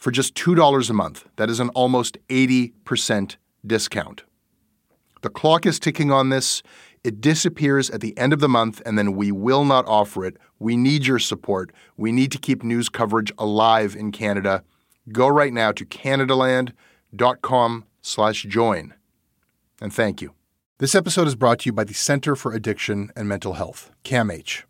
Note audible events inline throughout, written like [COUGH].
for just $2 a month. That is an almost 80% discount. The clock is ticking on this. It disappears at the end of the month, and then we will not offer it. We need your support. We need to keep news coverage alive in Canada. Go right now to canadaland.com slash join. And thank you. This episode is brought to you by the Center for Addiction and Mental Health, CAMH.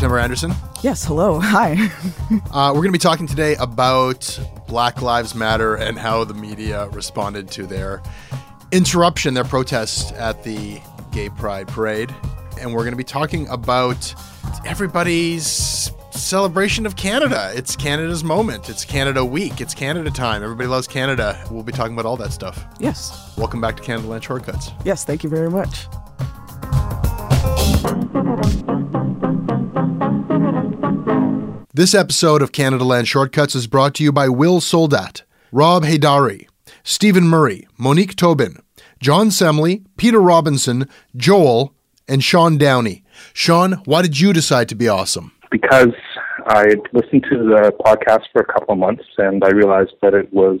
September Anderson. Yes, hello. Hi. [LAUGHS] Uh, we're going to be talking today about Black Lives Matter and how the media responded to their interruption, their protest at the Gay Pride Parade. And we're going to be talking about everybody's celebration of Canada. It's Canada's moment. It's Canada week. It's Canada time. Everybody loves Canada. We'll be talking about all that stuff. yes. Welcome back to Canada Land Shortcuts. Yes, thank you very much. This episode of Canada Land Shortcuts is brought to you by Will Soldat, Rob Haydari, Stephen Murray, Monique Tobin, John Semley, Peter Robinson, Joel, and Sean Downey. Sean, why did you decide to be awesome? because I listened to the podcast for a couple of months and I realized that it was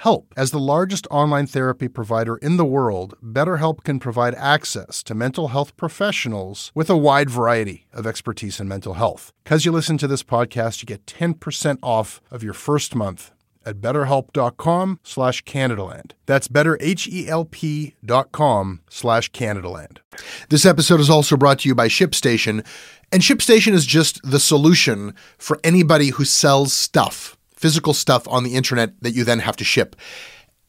help. As the largest online therapy provider in the world, BetterHelp can provide access to mental health professionals with a wide variety of expertise in mental health. Because you listen to this podcast, you get 10% off of your first month at betterhelp.com slash Canadaland. That's betterhelp.com slash Canadaland. This episode is also brought to you by ShipStation, and ShipStation is just the solution for anybody who sells stuff, physical stuff on the internet that you then have to ship.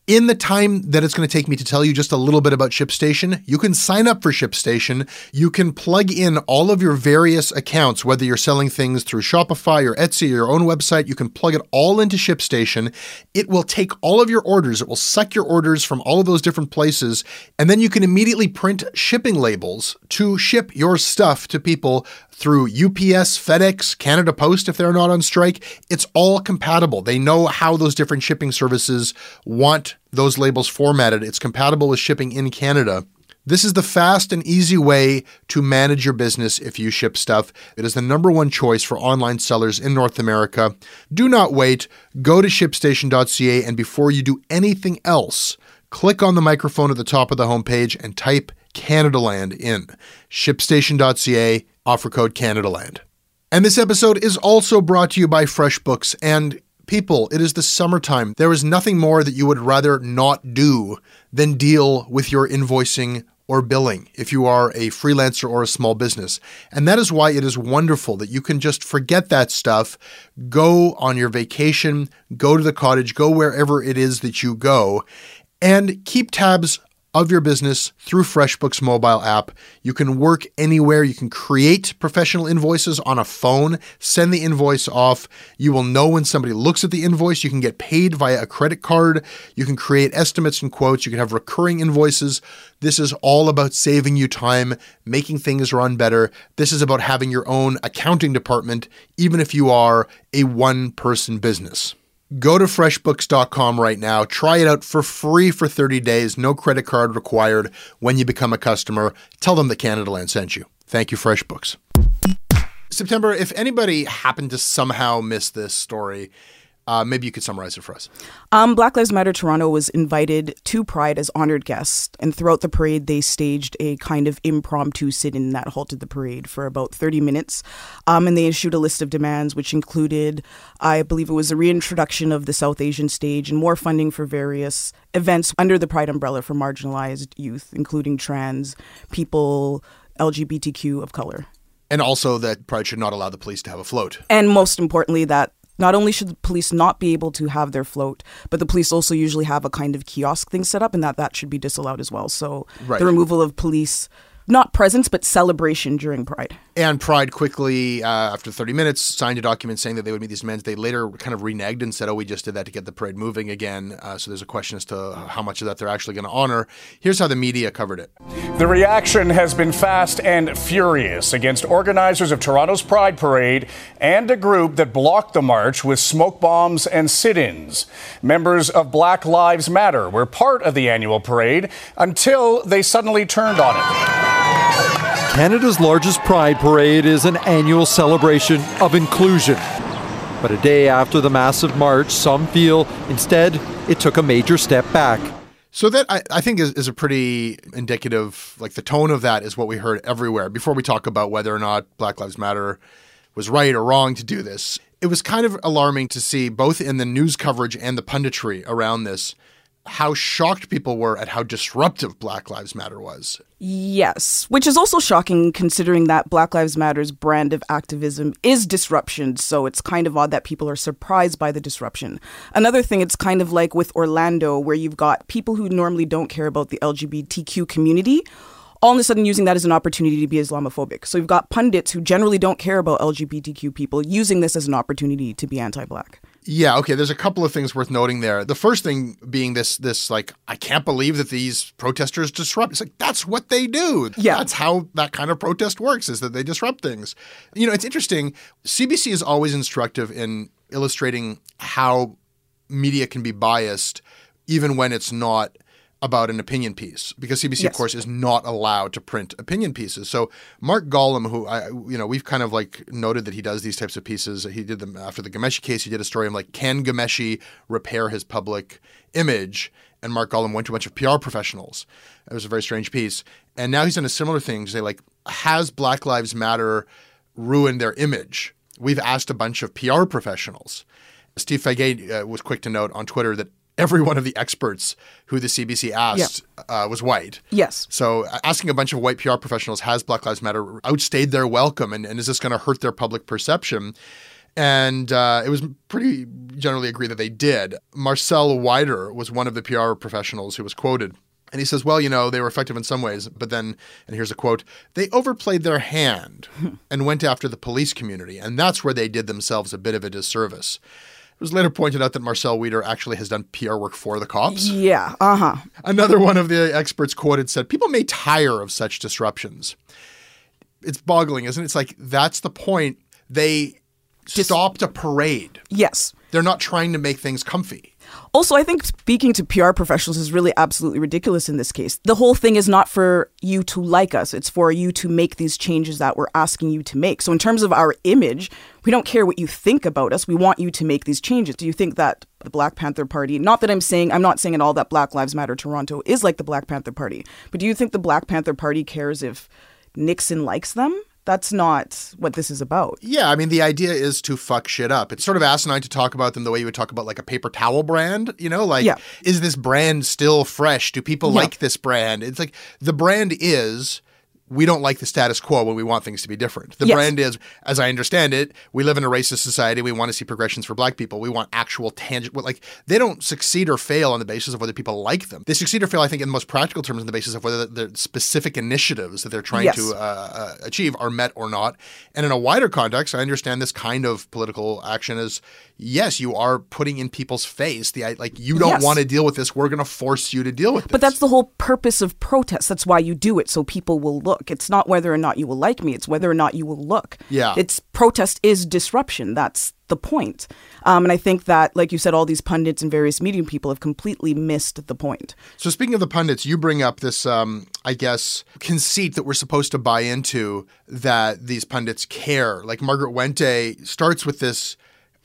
In the time that it's going to take me to tell you just a little bit about ShipStation, you can sign up for ShipStation. You can plug in all of your various accounts, whether you're selling things through Shopify or Etsy or your own website, you can plug it all into ShipStation. It will take all of your orders, it will suck your orders from all of those different places, and then you can immediately print shipping labels to ship your stuff to people through UPS, FedEx, Canada Post if they're not on strike. It's all compatible. They know how those different shipping services want those labels formatted. It's compatible with shipping in Canada. This is the fast and easy way to manage your business if you ship stuff. It is the number one choice for online sellers in North America. Do not wait. Go to shipstation.ca and before you do anything else, click on the microphone at the top of the homepage and type Canadaland in. Shipstation.ca offer code CanadaLand. And this episode is also brought to you by FreshBooks. And people, it is the summertime. There is nothing more that you would rather not do than deal with your invoicing or billing if you are a freelancer or a small business. And that is why it is wonderful that you can just forget that stuff, go on your vacation, go to the cottage, go wherever it is that you go, and keep tabs of your business through FreshBooks mobile app. You can work anywhere. You can create professional invoices on a phone, send the invoice off. You will know when somebody looks at the invoice. You can get paid via a credit card. You can create estimates and quotes. You can have recurring invoices. This is all about saving you time, making things run better. This is about having your own accounting department, even if you are a one person business. Go to freshbooks.com right now. Try it out for free for 30 days. No credit card required when you become a customer. Tell them that Canada Land sent you. Thank you, FreshBooks. September, if anybody happened to somehow miss this story, uh, maybe you could summarize it for us. Um, Black Lives Matter Toronto was invited to Pride as honored guests, and throughout the parade, they staged a kind of impromptu sit in that halted the parade for about 30 minutes. Um, and they issued a list of demands, which included, I believe it was a reintroduction of the South Asian stage and more funding for various events under the Pride umbrella for marginalized youth, including trans, people, LGBTQ of color. And also that Pride should not allow the police to have a float. And most importantly, that not only should the police not be able to have their float, but the police also usually have a kind of kiosk thing set up, and that that should be disallowed as well. So Right. the removal of police, not presence, but celebration during Pride. And Pride quickly, uh, after 30 minutes, signed a document saying that they would meet these demands. They later kind of reneged and said, oh, we just did that to get the parade moving again. Uh, so there's a question as to how much of that they're actually going to honor. Here's how the media covered it. The reaction has been fast and furious against organizers of Toronto's Pride Parade and a group that blocked the march with smoke bombs and sit ins. Members of Black Lives Matter were part of the annual parade until they suddenly turned on it. Canada's largest Pride Parade is an annual celebration of inclusion. But a day after the massive march, some feel instead it took a major step back. So that I, I think is, is a pretty indicative, like the tone of that is what we heard everywhere. Before we talk about whether or not Black Lives Matter was right or wrong to do this, it was kind of alarming to see both in the news coverage and the punditry around this how shocked people were at how disruptive Black Lives Matter was. Yes, which is also shocking considering that Black Lives Matter's brand of activism is disruption, so it's kind of odd that people are surprised by the disruption. Another thing, it's kind of like with Orlando, where you've got people who normally don't care about the LGBTQ community. All of a sudden, using that as an opportunity to be Islamophobic. So you've got pundits who generally don't care about LGBTQ people using this as an opportunity to be anti black. Yeah, okay, there's a couple of things worth noting there. The first thing being this this like I can't believe that these protesters disrupt. It's like that's what they do. Yeah. That's how that kind of protest works is that they disrupt things. You know, it's interesting. CBC is always instructive in illustrating how media can be biased even when it's not about an opinion piece because CBC, of course, is not allowed to print opinion pieces. So Mark Gollom, who I, you know, we've kind of like noted that he does these types of pieces. He did them after the Ghomeshi case. He did a story on like, can Ghomeshi repair his public image? And Mark Gollom went to a bunch of PR professionals. It was a very strange piece. And now he's done a similar thing. Say like, has Black Lives Matter ruined their image? We've asked a bunch of PR professionals. Steve Fagate uh, was quick to note on Twitter that every one of the experts who the CBC asked uh, was white. Yes. So asking a bunch of white PR professionals, has Black Lives Matter outstayed their welcome and, and is this going to hurt their public perception? And uh, it was pretty generally agreed that they did. Marcel Wieder was one of the PR professionals who was quoted. And he says, well, you know, they were effective in some ways, but then, and here's a quote, they overplayed their hand [LAUGHS] and went after the police community. And that's where they did themselves a bit of a disservice. It was later pointed out that Marcel Wieder actually has done PR work for the cops. Yeah. Uh huh. Another one of the experts quoted said, People may tire of such disruptions. It's boggling, isn't it? It's like that's the point. They stopped a parade. Yes. They're not trying to make things comfy. Also, I think speaking to PR professionals is really absolutely ridiculous in this case. The whole thing is not for you to like us, it's for you to make these changes that we're asking you to make. So, in terms of our image, we don't care what you think about us. We want you to make these changes. Do you think that the Black Panther Party, not that I'm saying, I'm not saying at all that Black Lives Matter Toronto is like the Black Panther Party, but do you think the Black Panther Party cares if Nixon likes them? That's not what this is about. Yeah, I mean, the idea is to fuck shit up. It's sort of asinine to talk about them the way you would talk about like a paper towel brand, you know? Like, Yeah. is this brand still fresh? Do people Yeah. like this brand? It's like the brand is. We don't like the status quo when we want things to be different. The Yes. brand is, as I understand it, we live in a racist society. We want to see progressions for black people. We want actual tangible, like, they don't succeed or fail on the basis of whether people like them. They succeed or fail, I think, in the most practical terms, on the basis of whether the specific initiatives that they're trying Yes. to uh, uh, achieve are met or not. And in a wider context, I understand this kind of political action is yes, you are putting in people's face the like you don't Yes. want to deal with this. We're going to force you to deal with this. But that's the whole purpose of protest. That's why you do it, so people will look. It's not whether or not you will like me, it's whether or not you will look. Yeah. It's protest is disruption. That's the point. Um, and I think that, like you said, all these pundits and various media people have completely missed the point. So speaking of the pundits, you bring up this, um, I guess, conceit that we're supposed to buy into that these pundits care. Like Margaret Wente starts with this,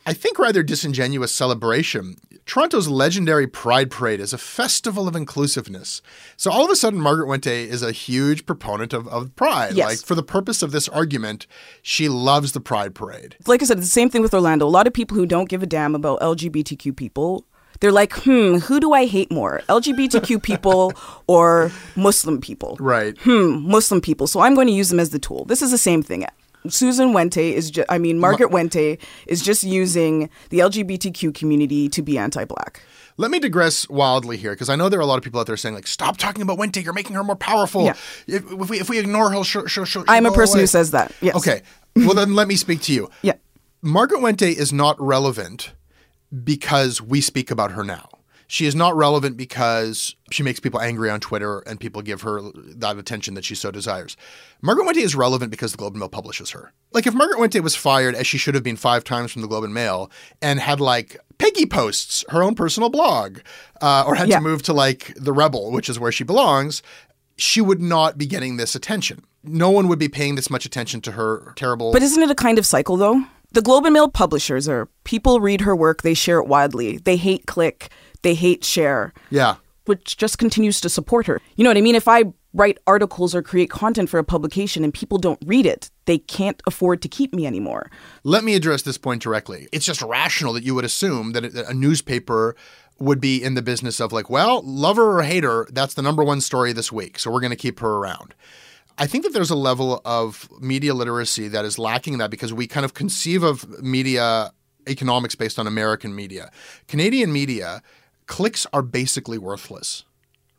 I think, rather disingenuous celebration. Toronto's legendary Pride Parade is a festival of inclusiveness. So all of a sudden, Margaret Wente is a huge proponent of, of Pride. Yes. Like for the purpose of this argument, she loves the Pride Parade. Like I said, it's the same thing with Orlando. A lot of people who don't give a damn about LGBTQ people. They're like, hmm, who do I hate more, LGBTQ [LAUGHS] people or Muslim people? Right. hmm, Muslim people. So I'm going to use them as the tool. This is the same thing. Susan Wente is just, I mean, Margaret Wente is just using the LGBTQ community to be anti black. Let me digress wildly here because I know there are a lot of people out there saying like, "Stop talking about Wente. You're making her more powerful. Yeah. If, if we if we ignore her, she'll, she'll, she'll I'm a person away." who says that. Yes. Okay. Well, then let me speak to you. Yeah. Margaret Wente is not relevant because we speak about her now. She is not relevant because she makes people angry on Twitter and people give her that attention that she so desires. Margaret Wente is relevant because the Globe and Mail publishes her. Like if Margaret Wente was fired, as she should have been five times from the Globe and Mail, and had like Peggy posts, her own personal blog, uh, or had Yeah. to move to like the Rebel, which is where she belongs, she would not be getting this attention. No one would be paying this much attention to her terrible. But isn't it a kind of cycle, though? The Globe and Mail publishers are people read her work, they share it widely, they hate click, they hate share, yeah. which just continues to support her. You know what I mean? If I write articles or create content for a publication and people don't read it, they can't afford to keep me anymore. Let me address this point directly. It's just rational that you would assume that a newspaper would be in the business of like, well, love her or hate her, that's the number one story this week, so we're going to keep her around. I think that there's a level of media literacy that is lacking in that because we kind of conceive of media economics based on American media. Canadian media, clicks are basically worthless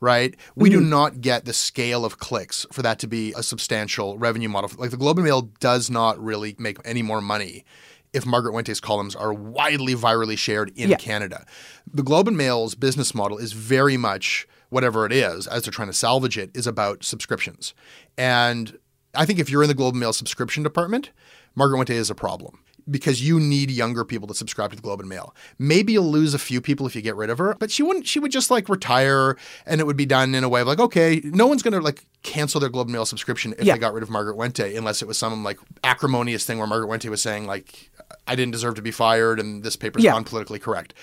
right? We do mm-hmm. not get the scale of clicks for that to be a substantial revenue model. Like the Globe and Mail does not really make any more money if Margaret Wente's columns are widely virally shared in Yeah. Canada. The Globe and Mail's business model is very much whatever it is, as they're trying to salvage it, is about subscriptions. And I think if you're in the Globe and Mail subscription department, Margaret Wente is a problem. Because you need younger people to subscribe to the Globe and Mail. Maybe you'll lose a few people if you get rid of her, but she wouldn't. She would just like retire, and it would be done in a way of like, okay, no one's going to like cancel their Globe and Mail subscription if Yeah. they got rid of Margaret Wente, unless it was some like acrimonious thing where Margaret Wente was saying like, I didn't deserve to be fired, and this paper's Yeah. non politically correct.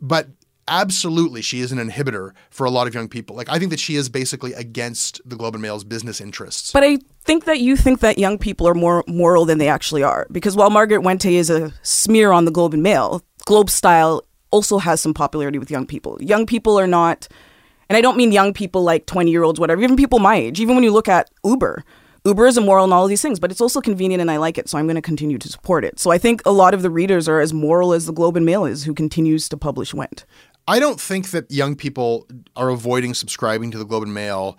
But absolutely, she is an inhibitor for a lot of young people. Like, I think that she is basically against the Globe and Mail's business interests. But I think that you think that young people are more moral than they actually are. Because while Margaret Wente is a smear on the Globe and Mail, Globe style also has some popularity with young people. Young people are not, and I don't mean young people like 20 year olds, whatever, even people my age. Even when you look at Uber, Uber is immoral and all of these things, but it's also convenient and I like it, so I'm going to continue to support it. So I think a lot of the readers are as moral as the Globe and Mail is, who continues to publish Went. I don't think that young people are avoiding subscribing to the Globe and Mail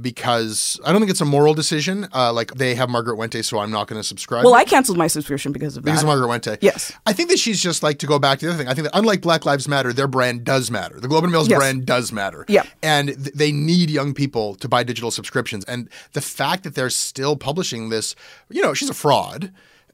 because I don't think it's a moral decision. Uh, like they have Margaret Wente, so I'm not going to subscribe. Well, I canceled my subscription because of because that. of Margaret Wente. Yes. I think that she's just like to go back to the other thing. I think that unlike Black Lives Matter, their brand does matter. The Globe and Mail's Yes. brand does matter. Yeah. And th- they need young people to buy digital subscriptions. And the fact that they're still publishing this, you know, she's a fraud.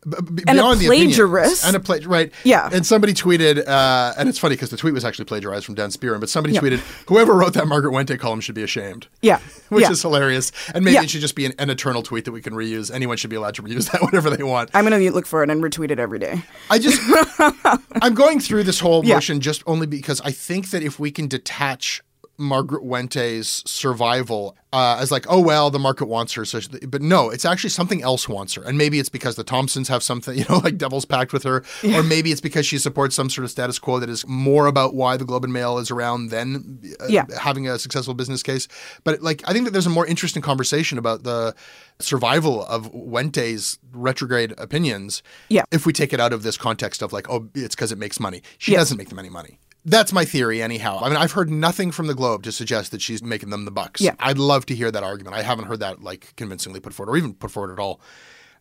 B- And a beyond the opinions. plagiarist. and a pla- right Yeah. and somebody tweeted uh, and it's funny because the tweet was actually plagiarized from Dan Spearman but somebody tweeted whoever wrote that Margaret Wente column should be ashamed Yeah. [LAUGHS] which Yeah. is hilarious and maybe Yeah. it should just be an, an eternal tweet that we can reuse anyone should be allowed to reuse [LAUGHS] that whenever they want I'm going to look for it and retweet it every day. I just [LAUGHS] I'm going through this whole Yeah. motion just only because I think that if we can detach Margaret Wente's survival uh, as like, oh well, the market wants her, so but no, it's actually something else wants her, and maybe it's because the Thomsons have something, [LAUGHS] you know, like Devil's Pact with her, or maybe it's because she supports some sort of status quo that is more about why the Globe and Mail is around than uh, Yeah. having a successful business case. But like, I think that there's a more interesting conversation about the survival of Wente's retrograde opinions. Yeah. If we take it out of this context of like, oh, it's because it makes money. She Yes. doesn't make them any money. That's my theory, anyhow. I mean, I've heard nothing from the Globe to suggest that she's making them the bucks. Yeah. I'd love to hear that argument. I haven't heard that like convincingly put forward, or even put forward at all.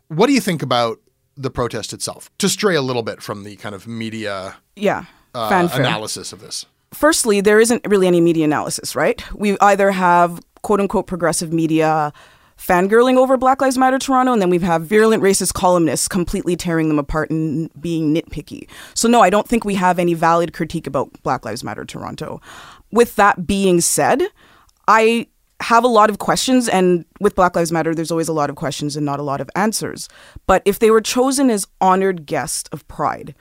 What do you think about the protest itself? To stray a little bit from the kind of media Yeah. uh, analysis of this. firstly, there isn't really any media analysis, right? We either have quote unquote progressive media fangirling over Black Lives Matter Toronto, and then we have virulent racist columnists completely tearing them apart and being nitpicky. So, no, I don't think we have any valid critique about Black Lives Matter Toronto. With that being said, I have a lot of questions, and with Black Lives Matter, there's always a lot of questions and not a lot of answers. But if they were chosen as honored guests of Pride,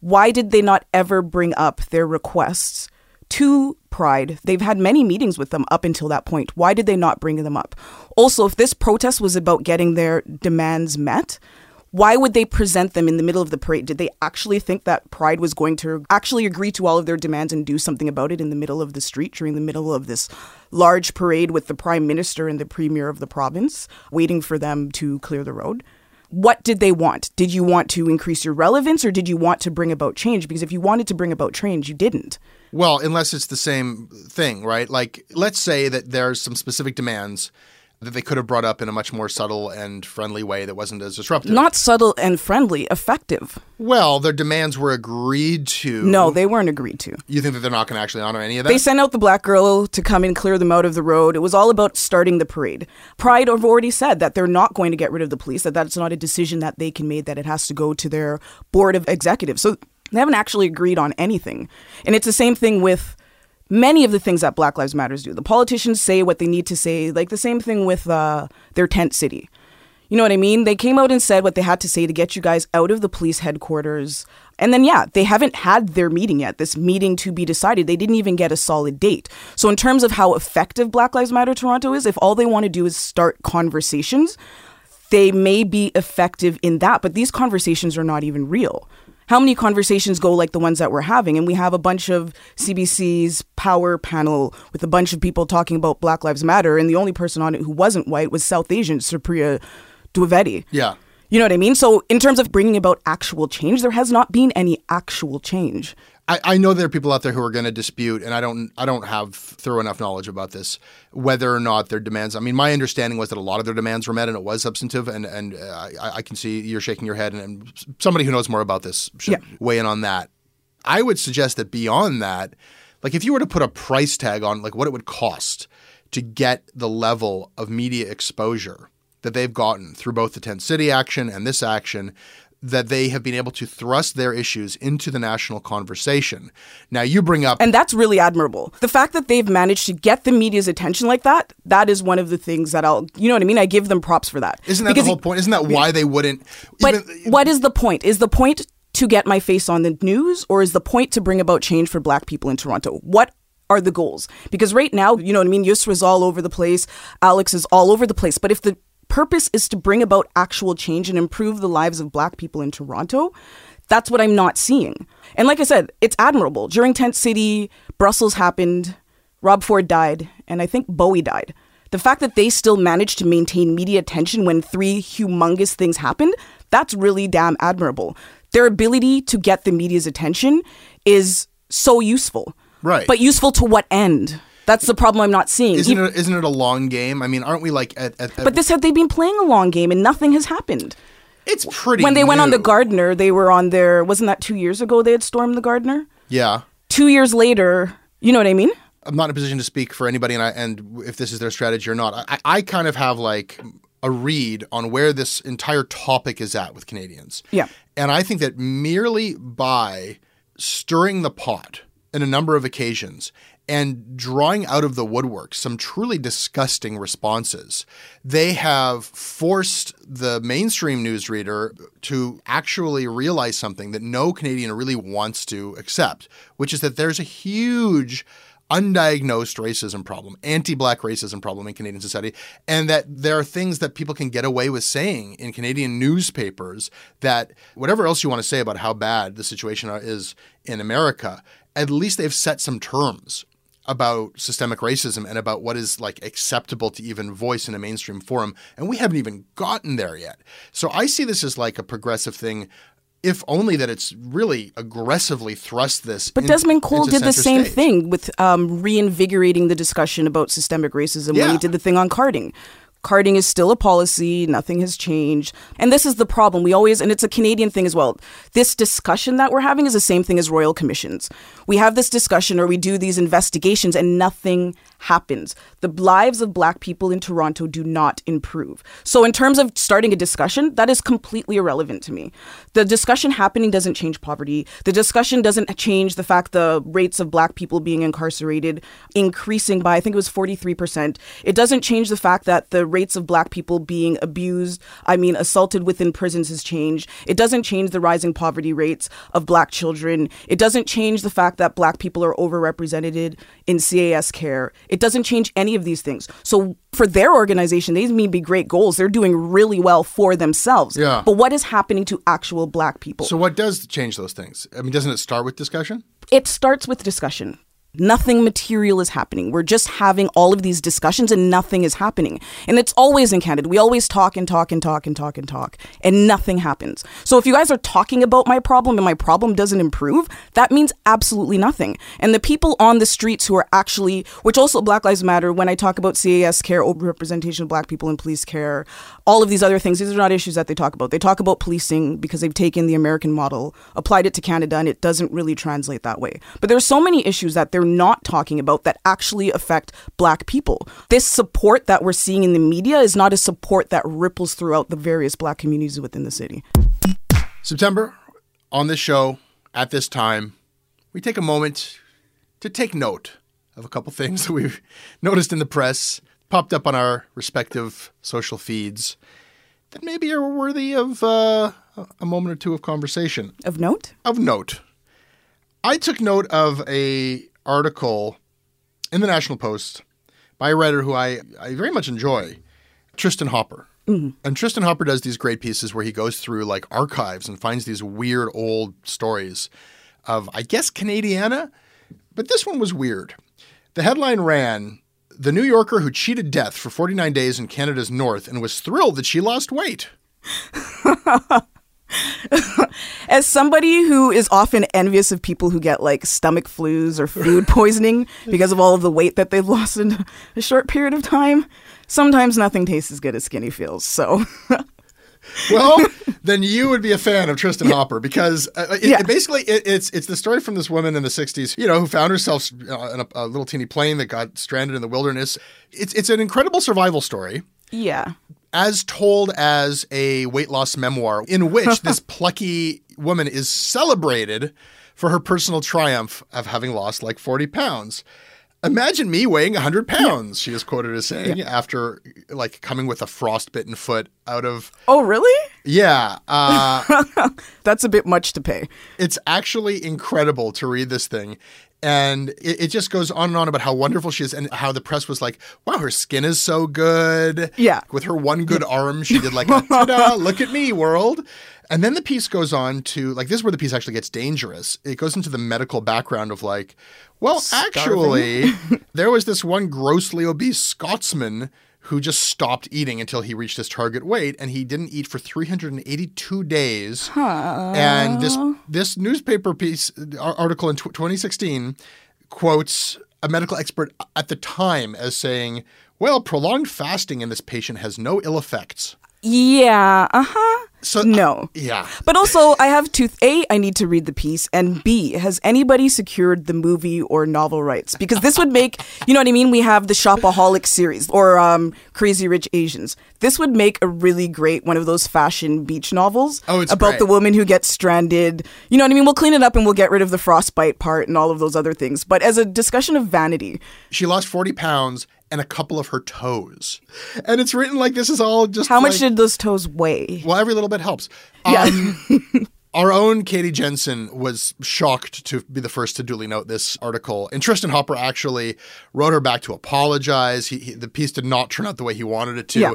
why did they not ever bring up their requests to Pride? They've had many meetings with them up until that point. Why did they not bring them up? Also, if this protest was about getting their demands met, why would they present them in the middle of the parade? Did they actually think that Pride was going to actually agree to all of their demands and do something about it in the middle of the street during the middle of this large parade with the Prime Minister and the Premier of the province waiting for them to clear the road? What did they want? Did you want to increase your relevance or did you want to bring about change? Because if you wanted to bring about change, you didn't. Well, unless it's the same thing, right? Like, let's say that there's some specific demands that they could have brought up in a much more subtle and friendly way that wasn't as disruptive. Not subtle and friendly, effective. well, their demands were agreed to. No, they weren't agreed to. You think that they're not going to actually honor any of that? They sent out the black girl to come and clear them out of the road. It was all about starting the parade. Pride have already said that they're not going to get rid of the police, that that's not a decision that they can make, that it has to go to their board of executives. So they haven't actually agreed on anything. And it's the same thing with many of the things that Black Lives Matters do. The politicians say what they need to say, like the same thing with uh, their tent city. You know what I mean? They came out and said what they had to say to get you guys out of the police headquarters. And then, yeah, they haven't had their meeting yet, this meeting to be decided. They didn't even get a solid date. So, in terms of how effective Black Lives Matter Toronto is, if all they want to do is start conversations, they may be effective in that. But these conversations are not even real. How many conversations go like the ones that we're having? And we have a bunch of CBC's power panel with a bunch of people talking about Black Lives Matter, and the only person on it who wasn't white was South Asian Supriya Dwivedi. yeah. You know what I mean? So, in terms of bringing about actual change, there has not been any actual change. I, I know there are people out there who are going to dispute, and I don't. I don't have thorough enough knowledge about this, whether or not their demands. I mean, my understanding was that a lot of their demands were met, and it was substantive. And and uh, I, I can see you're shaking your head, and, and somebody who knows more about this should Yeah. weigh in on that. I would suggest that beyond that, like if you were to put a price tag on like what it would cost to get the level of media exposure that they've gotten through both the Tent City action and this action, that they have been able to thrust their issues into the national conversation. Now, you bring up. And that's really admirable. The fact that they've managed to get the media's attention like that, that is one of the things that I'll, you know what I mean? I give them props for that. Isn't that Because the whole point? Isn't that why they wouldn't? But even- what is the point? Is the point to get my face on the news or is the point to bring about change for black people in Toronto? What are the goals? Because right now, you know what I mean, Yusra's all over the place, Alex is all over the place. But if the purpose is to bring about actual change and improve the lives of black people in Toronto, that's what I'm not seeing. And like I said, it's admirable. During Tent City, Brussels happened, Rob Ford died, and I think Bowie died. The fact that they still managed to maintain media attention when three humongous things happened, that's really damn admirable. Their ability to get the media's attention is so useful. Right. But useful to what end? That's the problem I'm not seeing. Isn't it, isn't it a long game? I mean, aren't we like at, at, at but this had they've been playing a long game and nothing has happened. it's pretty when they went on the Gardiner, they were on their wasn't that two years ago they had stormed the Gardiner? Yeah. Two years later, you know what I mean? I'm not in a position to speak for anybody, and I, and if this is their strategy or not. I, I kind of have like a read on where this entire topic is at with Canadians. Yeah. And I think that merely by stirring the pot in a number of occasions and drawing out of the woodwork some truly disgusting responses, they have forced the mainstream newsreader to actually realize something that no Canadian really wants to accept, which is that there's a huge undiagnosed racism problem, anti-black racism problem in Canadian society, and that there are things that people can get away with saying in Canadian newspapers that whatever else you want to say about how bad the situation is in America, at least they've set some terms about systemic racism and about what is like acceptable to even voice in a mainstream forum and we haven't even gotten there yet. So I see this as like a progressive thing if only that it's really aggressively thrust this But in- Desmond Cole did the same stage. thing with um, reinvigorating the discussion about systemic racism when he did the thing on carding. Carding is still a policy, nothing has changed. And this is the problem. We always, and it's a Canadian thing as well. This discussion that we're having is the same thing as royal commissions. We have this discussion or we do these investigations and nothing happens. The lives of black people in Toronto do not improve. So, in terms of starting a discussion, that is completely irrelevant to me. The discussion happening doesn't change poverty. The discussion doesn't change the fact the rates of black people being incarcerated increasing by, I think it was 43%. It doesn't change the fact that the rates of black people being abused, I mean, assaulted within prisons has changed. It doesn't change the rising poverty rates of black children. It doesn't change the fact that black people are overrepresented in CAS care. It doesn't change any of these things. So for their organization, these may be great goals. They're doing really well for themselves. Yeah. But what is happening to actual black people? So what does change those things? I mean, doesn't it start with discussion? it starts with discussion. Nothing material is happening. We're just having all of these discussions and nothing is happening. And it's always in Canada. We always talk and talk and talk and talk and talk and nothing happens. So if you guys are talking about my problem and my problem doesn't improve, that means absolutely nothing. And the people on the streets who are actually, which also Black Lives Matter, when I talk about CAS care, overrepresentation of black people in police care, all of these other things, these are not issues that they talk about. They talk about policing because they've taken the American model, applied it to Canada, and it doesn't really translate that way. But there's so many issues that they're not talking about that actually affect black people. This support that we're seeing in the media is not a support that ripples throughout the various black communities within the city. September, on this show, at this time, we take a moment to take note of a couple things [LAUGHS] that we've noticed in the press, popped up on our respective social feeds, that maybe are worthy of uh, a moment or two of conversation. Of note? Of note, I took note of a article in the National Post by a writer who I, I very much enjoy, Tristan Hopper. And Tristan Hopper does these great pieces where he goes through like archives and finds these weird old stories of, I guess, Canadiana, but this one was weird. The headline ran The New Yorker who cheated death for 49 days in Canada's north and was thrilled that she lost weight. [LAUGHS] As somebody who is often envious of people who get like stomach flus or food [LAUGHS] poisoning because of all of the weight that they've lost in a short period of time, sometimes nothing tastes as good as skinny feels. So, [LAUGHS] Well, then you would be a fan of Tristan Hopper because uh, it, Yeah. it basically it, it's it's the story from this woman in the '60s, you know, who found herself uh, in a, a little teeny plane that got stranded in the wilderness. It's it's an incredible survival story, yeah. as told as a weight loss memoir in which [LAUGHS] this plucky woman is celebrated for her personal triumph of having lost like 40 pounds. Imagine me weighing 100 pounds, she is quoted as saying, after like coming with a frostbitten foot out of. Oh, really? Yeah. Uh, [LAUGHS] That's a bit much to pay. it's actually incredible to read this thing. And it, it just goes on and on about how wonderful she is and how the press was like, wow, her skin is so good. Yeah. With her one good arm, she did like [LAUGHS] a look at me, world. And then the piece goes on to like this is where the piece actually gets dangerous. It goes into the medical background of like, well, actually, [LAUGHS] there was this one grossly obese Scotsman who just stopped eating until he reached his target weight and he didn't eat for 382 days. And this this newspaper piece article in tw 2016 quotes a medical expert at the time as saying, "Well, prolonged fasting in this patient has no ill effects." Yeah, uh huh. So No. yeah. But also, I have two. A, I need to read the piece, and B, has anybody secured the movie or novel rights? Because this would make, [LAUGHS] you know what I mean? We have the Shopaholic series or um, Crazy Rich Asians. This would make a really great one of those fashion beach novels Oh, it's about great. the woman who gets stranded. You know what I mean? We'll clean it up and we'll get rid of the frostbite part and all of those other things. But as a discussion of vanity, She lost 40 pounds and a couple of her toes. And it's written like this is all just how much did those toes weigh? Well, every little bit helps. Yeah. Um, [LAUGHS] our own Katie Jensen was shocked to be the first to duly note this article. And Tristan Hopper actually wrote her back to apologize. He, he, the piece did not turn out the way he wanted it to. Yeah.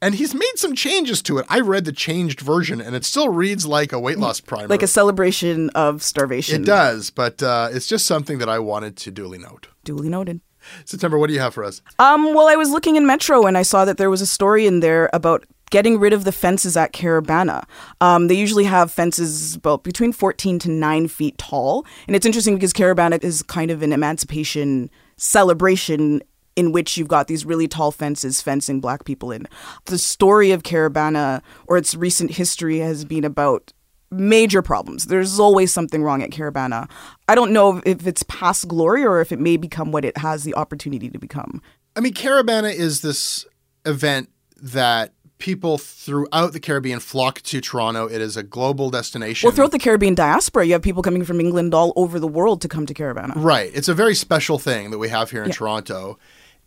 And he's made some changes to it. I read the changed version and it still reads like a weight loss primer. Like a celebration of starvation. it does, but uh, it's just something that I wanted to duly note. Duly noted. September, what do you have for us? Um, well, I was looking in Metro and I saw that there was a story in there about getting rid of the fences at Caribana. Um, they usually have fences about between 14 to 9 feet tall. And it's interesting because Caribana is kind of an emancipation celebration in which you've got these really tall fences fencing black people in. The story of Caribana or its recent history has been about major problems. There's always something wrong at Caribana. I don't know if it's past glory or if it may become what it has the opportunity to become. I mean, Caribana is this event that people throughout the Caribbean flock to Toronto. It is a global destination. Well, throughout the Caribbean diaspora, you have people coming from England all over the world to come to Caribana. Right. It's a very special thing that we have here in Toronto.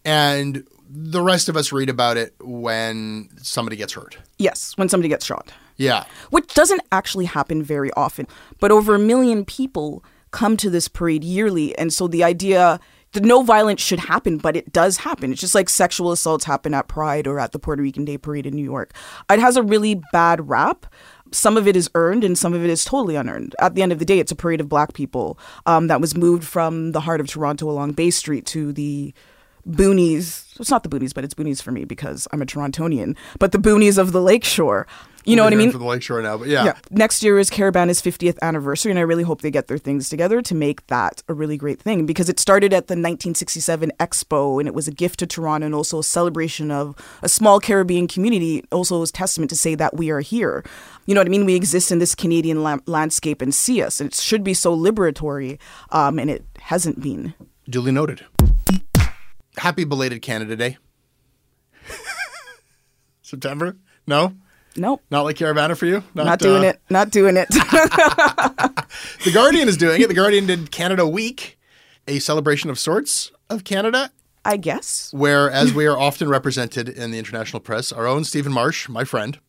And the rest of us read about it when somebody gets hurt. Yes, when somebody gets shot, Yeah. which doesn't actually happen very often. But over a million people come to this parade yearly. And so the idea no violence should happen, but it does happen. It's just like sexual assaults happen at Pride or at the Puerto Rican Day Parade in New York. It has a really bad rap. Some of it is earned and some of it is totally unearned. At the end of the day, it's a parade of black people um, that was moved from the heart of Toronto along Bay Street to the boonies. It's not the boonies, but it's boonies for me because I'm a Torontonian. But the boonies of the lakeshore. You know what I mean? For the lakeshore now, but yeah. Yeah. Next year is Caribana's 50th anniversary, and I really hope they get their things together to make that a really great thing because it started at the 1967 Expo, and it was a gift to Toronto and also a celebration of a small Caribbean community. Also, is testament to say that we are here. You know what I mean? We exist in this Canadian la- landscape and see us, and it should be so liberatory, um, and it hasn't been. Duly noted. Happy belated Canada Day. [LAUGHS] September? No? Nope. Not like Caribana for you? Not doing uh, it. Not doing it. [LAUGHS] The Guardian is doing it. The Guardian did Canada Week, a celebration of sorts of Canada, I guess. where, as [LAUGHS] we are often represented in the international press, our own Stephen Marche, my friend,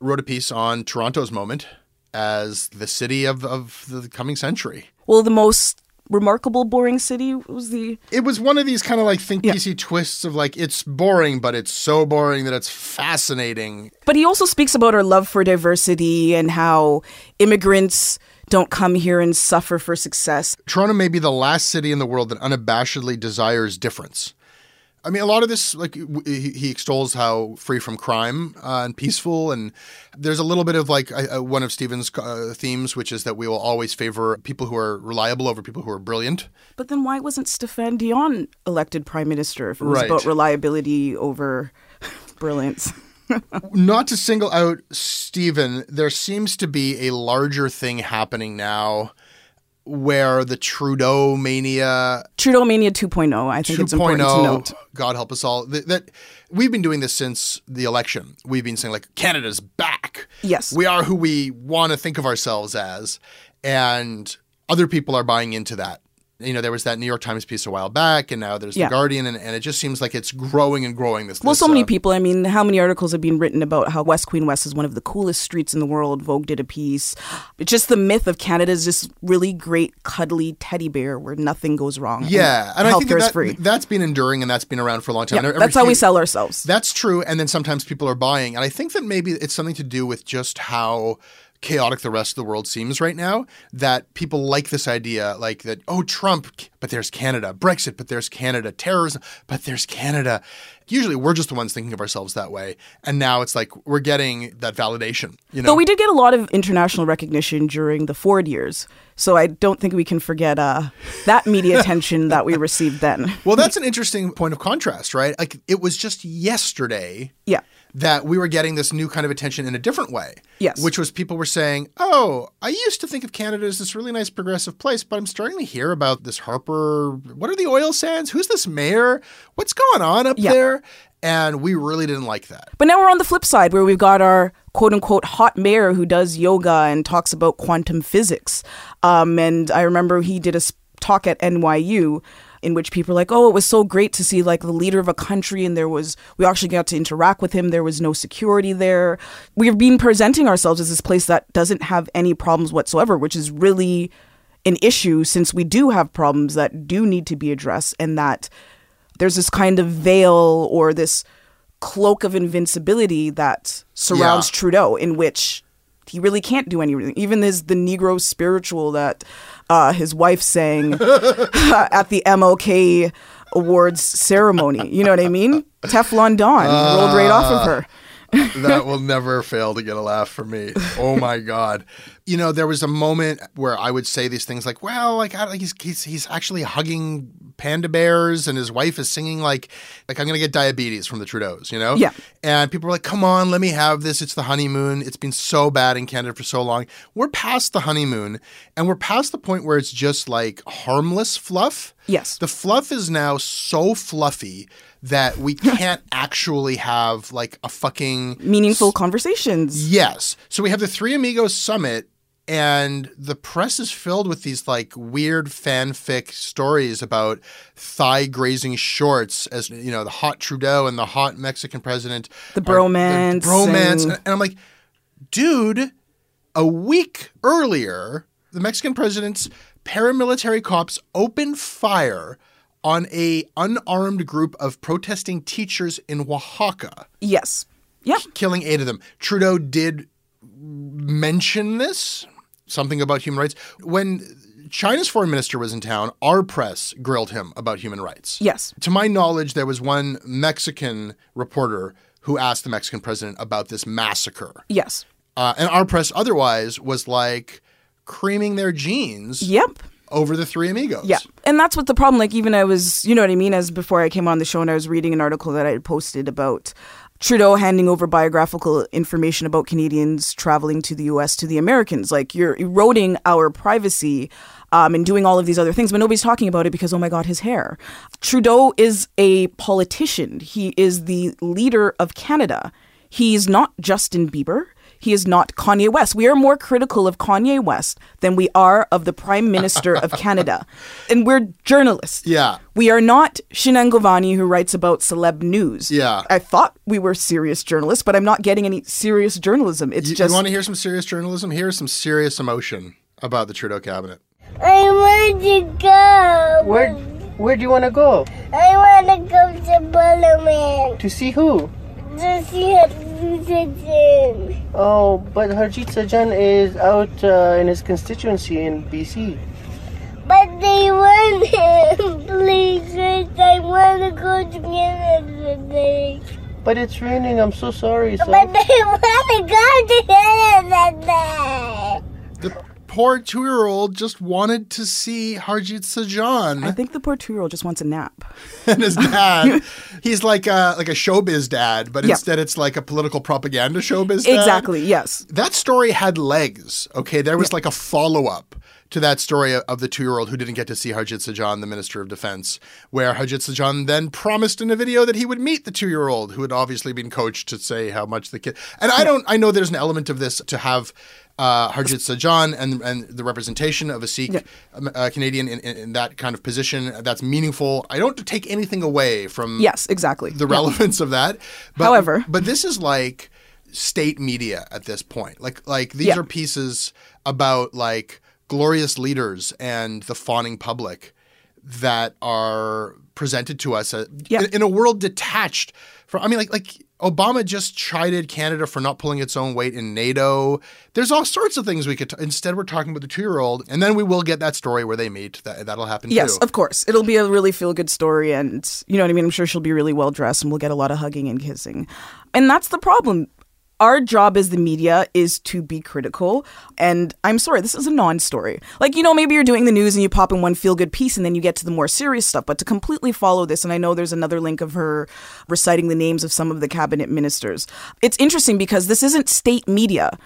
wrote a piece on Toronto's moment as the city of, of the coming century. Well, the most remarkable boring city was the It was one of these kind of like think piecey twists of like it's boring, but it's so boring that it's fascinating. But he also speaks about our love for diversity and how immigrants don't come here and suffer for success. Toronto may be the last city in the world that unabashedly desires difference. I mean, a lot of this, like w- he he extols how free from crime uh, and peaceful, and there's a little bit of like uh, one of Stephen's uh, themes, which is that we will always favor people who are reliable over people who are brilliant. But then why wasn't Stéphane Dion elected prime minister if it was Right. about reliability over [LAUGHS] brilliance? [LAUGHS] Not to single out Stephen, there seems to be a larger thing happening now where the Trudeau mania Trudeau Mania 2.0, I think it's important to oh, note. God help us all. That, that we've been doing this since the election. We've been saying like Canada's back. Yes. we are who we want to think of ourselves as, and other people are buying into that. You know, there was that New York Times piece a while back, and now there's Yeah. the Guardian, and, and it just seems like it's growing and growing. This Well, this, so many uh, people. I mean, how many articles have been written about how West Queen West is one of the coolest streets in the world? Vogue did a piece. It's just the myth of Canada is this really great, cuddly teddy bear where nothing goes wrong. Yeah, and I think that, free. that's been enduring and that's been around for a long time. Yeah, that's how we sell ourselves. That's true, and then sometimes people are buying, and I think that maybe it's something to do with just how chaotic the rest of the world seems right now. That people like this idea, like that. Oh, Trump, but there's Canada. Brexit, but there's Canada. Terrorism, but there's Canada. Usually, we're just the ones thinking of ourselves that way, and now it's like we're getting that validation. You know, Though we did get a lot of international recognition during the Ford years, so I don't think we can forget uh, that media attention that we received then. [LAUGHS] well, that's an interesting point of contrast, right? Like it was just yesterday Yeah. That we were getting this new kind of attention in a different way. Yes. Which was people were saying, oh, I used to think of Canada as this really nice progressive place, but I'm starting to hear about this Harper. What are the oil sands? Who's this mayor? What's going on up Yeah. there? And we really didn't like that. But now we're on the flip side where we've got our quote unquote hot mayor who does yoga and talks about quantum physics. Um, and I remember he did a talk at NYU in which people were like, oh, it was so great to see like the leader of a country and there was, we actually got to interact with him. There was no security there. We've been presenting ourselves as this place that doesn't have any problems whatsoever, which is really an issue since we do have problems that do need to be addressed and that there's this kind of veil or this cloak of invincibility that surrounds Yeah. Trudeau, in which he really can't do anything. Even his the Negro spiritual that uh, his wife sang [LAUGHS] at the MLK Awards ceremony. You know what I mean? [LAUGHS] Teflon Don rolled right off of her. That [LAUGHS] will never fail to get a laugh from me. Oh my god! You know, there was a moment where I would say these things like, "Well, like, I, like he's, he's he's actually hugging panda bears, and his wife is singing like, like I'm gonna get diabetes from the Trudeaus," you know? Yeah. And people were like, "Come on, let me have this. It's the honeymoon. It's been so bad in Canada for so long. We're past the honeymoon, and we're past the point where it's just like harmless fluff." Yes. The fluff is now so fluffy that we [LAUGHS] can't actually have like a fucking Meaningful conversations. Yes. So we have the Three Amigos Summit, and the press is filled with these like weird fanfic stories about thigh grazing shorts as you know the hot Trudeau and the hot Mexican president, The are- bromance bromance, and- and I'm like, dude, a week earlier, the Mexican president's paramilitary cops opened fire on a unarmed group of protesting teachers in Oaxaca Yes. Yeah. killing eight of them. Trudeau did mention this, something about human rights. When China's foreign minister was in town, our press grilled him about human rights. Yes. To my knowledge, there was one Mexican reporter who asked the Mexican president about this massacre. Yes. Uh, and our press otherwise was like creaming their jeans Yep. Over the three amigos. Yeah. And that's what the problem, like, even I was, you know what I mean? As before I came on the show and I was reading an article that I had posted about Trudeau handing over biographical information about Canadians traveling to the US to the Americans. Like, you're eroding our privacy um, and doing all of these other things, but nobody's talking about it because, oh my God, his hair. Trudeau is a politician, he is the leader of Canada. He's not Justin Bieber. He is not Kanye West. We are more critical of Kanye West than we are of the Prime Minister of [LAUGHS] Canada. And we're journalists. Yeah. We are not Shinan Govani who writes about celeb news. Yeah. I thought we were serious journalists, but I'm not getting any serious journalism. It's You, just You want to hear some serious journalism? Here's some serious emotion about the Trudeau cabinet. I want to go. Where where do you want to go? I want to go to Parliament To see who? to see her. Oh, but Harjit Sajjan is out uh, in his constituency in BC. But they want him, please. Chris, I want to go to Canada today. But it's raining. I'm so sorry. So But they want to go to Canada today. The poor two year old just wanted to see Harjit Sajjan. I think the poor two year old just wants a nap. [LAUGHS] and his dad, [LAUGHS] he's like a like a showbiz dad, but Yeah. instead it's like a political propaganda showbiz dad. Exactly, yes. That story had legs. Okay, there was like a follow up to that story of the two year old who didn't get to see Harjit Sajjan, the Minister of Defense, where Harjit Sajjan then promised in a video that he would meet the two year old who had obviously been coached to say how much the kid. And I don't. I know there's an element of this to have. Uh, Harjit Sajjan and and the representation of a Sikh um, uh, Canadian in, in, in that kind of position that's meaningful. I don't take anything away from Yes, exactly. the Yeah. relevance of that. But, However- but this is like state media at this point. Like like these Yeah. are pieces about like glorious leaders and the fawning public that are presented to us uh, Yeah. in, in a world detached from. I mean, like like. Obama just chided Canada for not pulling its own weight in NATO. There's all sorts of things we could. T- instead, we're talking about the two-year-old, and then we will get that story where they meet. That that'll happen Yes, too. of course. It'll be a really feel good story. And, you know what I mean? I'm sure she'll be really well dressed and we'll get a lot of hugging and kissing. And that's the problem. Our job as the media is to be critical. And I'm sorry, this is a non story. Like, you know, maybe you're doing the news and you pop in one feel good piece and then you get to the more serious stuff. But to completely follow this, and I know there's another link of her reciting the names of some of the cabinet ministers. It's interesting because this isn't state media.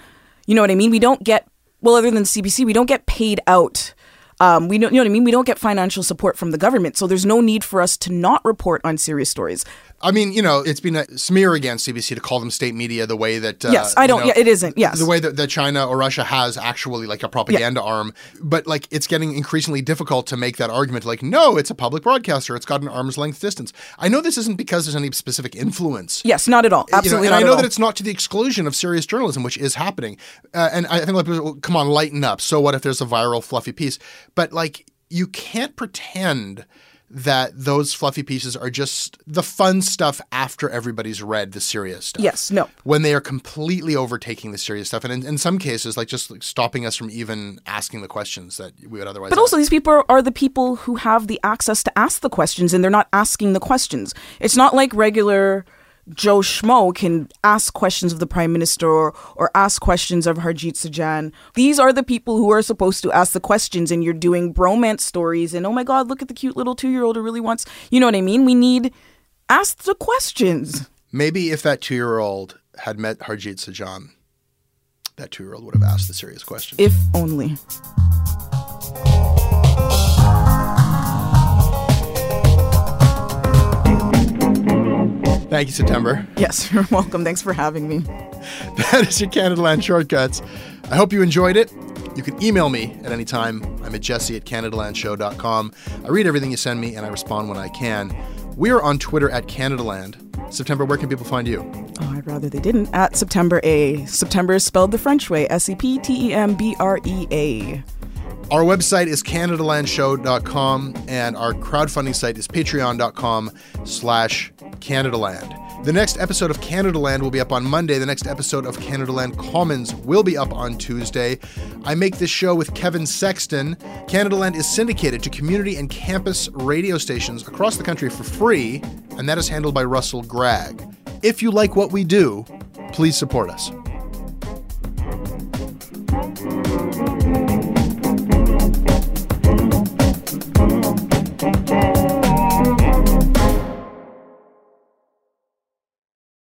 You know what I mean? We don't get, well, other than CBC, we don't get paid out um, we don't, you know what I mean. We don't get financial support from the government, so there's no need for us to not report on serious stories. I mean, you know, it's been a smear against CBC to call them state media the way that. Uh, Yes, I don't- know, yeah, it isn't, yes. The way that, that China or Russia has actually like a propaganda arm. But like it's getting increasingly difficult to make that argument like, no, it's a public broadcaster. It's got an arm's length distance. I know this isn't because there's any specific influence. Yes, not at all. You know, Absolutely and I know that it's not to the exclusion of serious journalism, which is happening. Uh, and I think like, people, come on, lighten up. So what if there's a viral, fluffy piece? But like, you can't pretend that those fluffy pieces are just the fun stuff after everybody's read the serious stuff. Yes, no. When they are completely overtaking the serious stuff, and in, in some cases, like just like stopping us from even asking the questions that we would otherwise. But also, these people are, are the people who have the access to ask the questions, and they're not asking the questions. It's not like regular Joe Schmo can ask questions of the prime minister or, or ask questions of Harjit Sajjan. These are the people who are supposed to ask the questions, and you're doing bromance stories. And oh my God, look at the cute little two year old who really wants. You know what I mean? We need ask the questions. Maybe if that two-year-old had met Harjit Sajjan, that two-year-old would have asked the serious questions. If only. Thank you, September. Yes, [LAUGHS] you're welcome. Thanks for having me. [LAUGHS] That is your Canada Land Shortcuts. I hope you enjoyed it. You can email me at any time. I'm at jesse at CanadaLandShow.com. I read everything you send me and I respond when I can. We are on Twitter at CanadaLand. September, where can people find you? Oh, I'd rather they didn't. At September A. September is spelled the French way S E P T E M B R E A. Our website is CanadaLandShow.com and our crowdfunding site is patreon.com slash CanadaLand. The next episode of Canada Land will be up on Monday. The next episode of Canada Land Commons will be up on Tuesday. I make this show with Kevin Sexton. Canada Land is syndicated to community and campus radio stations across the country for free, and that is handled by Russell Gregg. If you like what we do, please support us.